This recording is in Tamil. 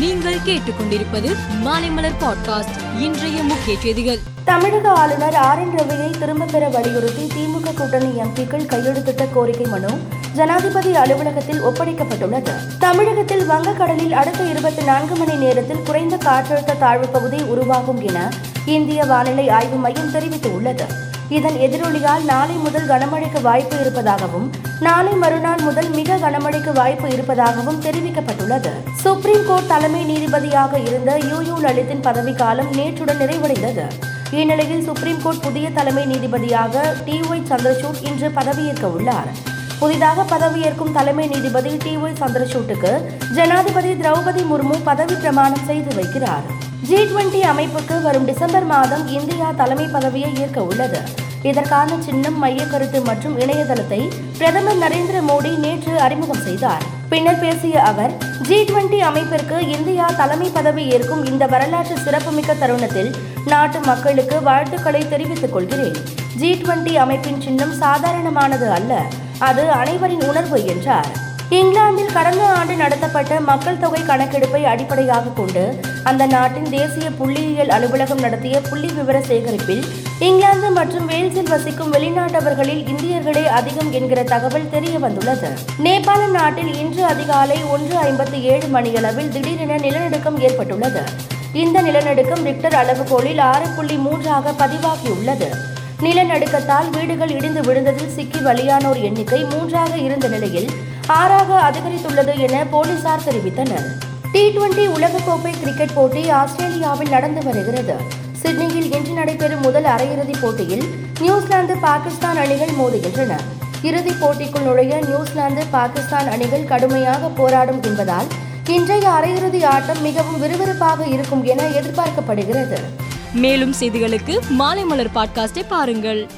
நீங்கள் கேட்டுக்கொண்டிருப்பது மாலைமலர் பாட்காஸ்ட் இன்றைய முக்கிய செய்திகள். தமிழக ஆளுநர் ஆர் என் ரவியை திரும்பப் பெற வலியுறுத்தி திமுக கூட்டணி எம்பிக்கள் கையெழுத்திட்ட கோரிக்கை மனு ஜனாதிபதி அலுவலகத்தில் ஒப்படைக்கப்பட்டுள்ளது. தமிழகத்தில் வங்கக்கடலில் அடுத்த இருபத்தி நான்கு மணி நேரத்தில் குறைந்த காற்றழுத்த தாழ்வு பகுதி உருவாகும் என இந்திய வானிலை ஆய்வு மையம் தெரிவித்துள்ளது. இதன் எதிரொலியால் நாளை முதல் கனமழைக்கு வாய்ப்பு இருப்பதாகவும் நாளை மறுநாள் முதல் மிக கனமழைக்கு வாய்ப்பு இருப்பதாகவும் தெரிவிக்கப்பட்டுள்ளது. சுப்ரீம் கோர்ட் தலைமை நீதிபதியாக இருந்த யூ யூ லலித்தின் பதவிக்காலம் நேற்றுடன் நிறைவடைந்தது. இந்நிலையில் சுப்ரீம் கோர்ட் புதிய தலைமை நீதிபதியாக டி ஒய் சந்திரசூட் இன்று பதவியேற்க உள்ளார். புதிதாக பதவியேற்கும் தலைமை நீதிபதி டி ஒய் சந்திரசூட்டுக்கு ஜனாதிபதி திரௌபதி முர்மு பதவி பிரமாணம் செய்து வைக்கிறார். ஜி டுவெண்டி அமைப்புக்கு வரும் டிசம்பர் மாதம் இந்தியா தலைமை பதவியை ஏற்க உள்ளது. இதற்கான சின்னம் மையக்கருத்து மற்றும் இணையதளத்தை பிரதமர் நரேந்திர மோடி நேற்று அறிமுகம் செய்தார். பின்னர் பேசிய அவர் ஜி டுவெண்டி அமைப்பிற்கு இந்தியா தலைமை பதவி ஏற்கும் இந்த வரலாற்று சிறப்புமிக்க தருணத்தில் நாட்டு மக்களுக்கு வாழ்த்துக்களை தெரிவித்துக் கொள்கிறேன். ஜி டுவெண்டி அமைப்பின் சின்னம் சாதாரணமானது அல்ல அது அனைவரின் உணர்வு என்றார். இங்கிலாந்தில் கடந்த ஆண்டு நடத்தப்பட்ட மக்கள் தொகை கணக்கெடுப்பை அடிப்படையாக கொண்டு அந்த நாட்டின் தேசிய புள்ளியியல் அலுவலகம் நடத்திய புள்ளி விவர சேகரிப்பில் இங்கிலாந்து மற்றும் வேல்ஸில் வசிக்கும் வெளிநாட்டவர்களில் இந்தியர்களே அதிகம் என்கிற தகவல் தெரிய வந்துள்ளது. நேபாள நாட்டில் இன்று அதிகாலை ஒன்று ஐம்பத்தி ஏழு மணியளவில் திடீரென நிலநடுக்கம் ஏற்பட்டுள்ளது. இந்த நிலநடுக்கம் ரிக்டர் அளவுகோலில் ஆறு புள்ளி மூன்றாக பதிவாகியுள்ளது. நிலநடுக்கத்தால் வீடுகள் இடிந்து விழுந்ததில் சிக்கி பலியானோர் எண்ணிக்கை மூன்றாக இருந்த நிலையில் ஆறாக அதிகரித்துள்ளது என போலீசார் தெரிவித்தனர். டி டுவெண்டி உலகக்கோப்பை கிரிக்கெட் போட்டி ஆஸ்திரேலியாவில் நடந்து வருகிறது. சிட்னியில் இன்று நடைபெறும் முதல் அரையிறுதிப் போட்டியில் நியூசிலாந்து பாகிஸ்தான் அணிகள் மோதுகின்றன. இறுதிப் போட்டிக்குள் நுழைய நியூசிலாந்து பாகிஸ்தான் அணிகள் கடுமையாக போராடும் என்பதால் இன்றைய அரையிறுதி ஆட்டம் மிகவும் விறுவிறுப்பாக இருக்கும் என எதிர்பார்க்கப்படுகிறது. மேலும் செய்திகளுக்கு மாலை மலர் பாட்காஸ்டை பாருங்கள்.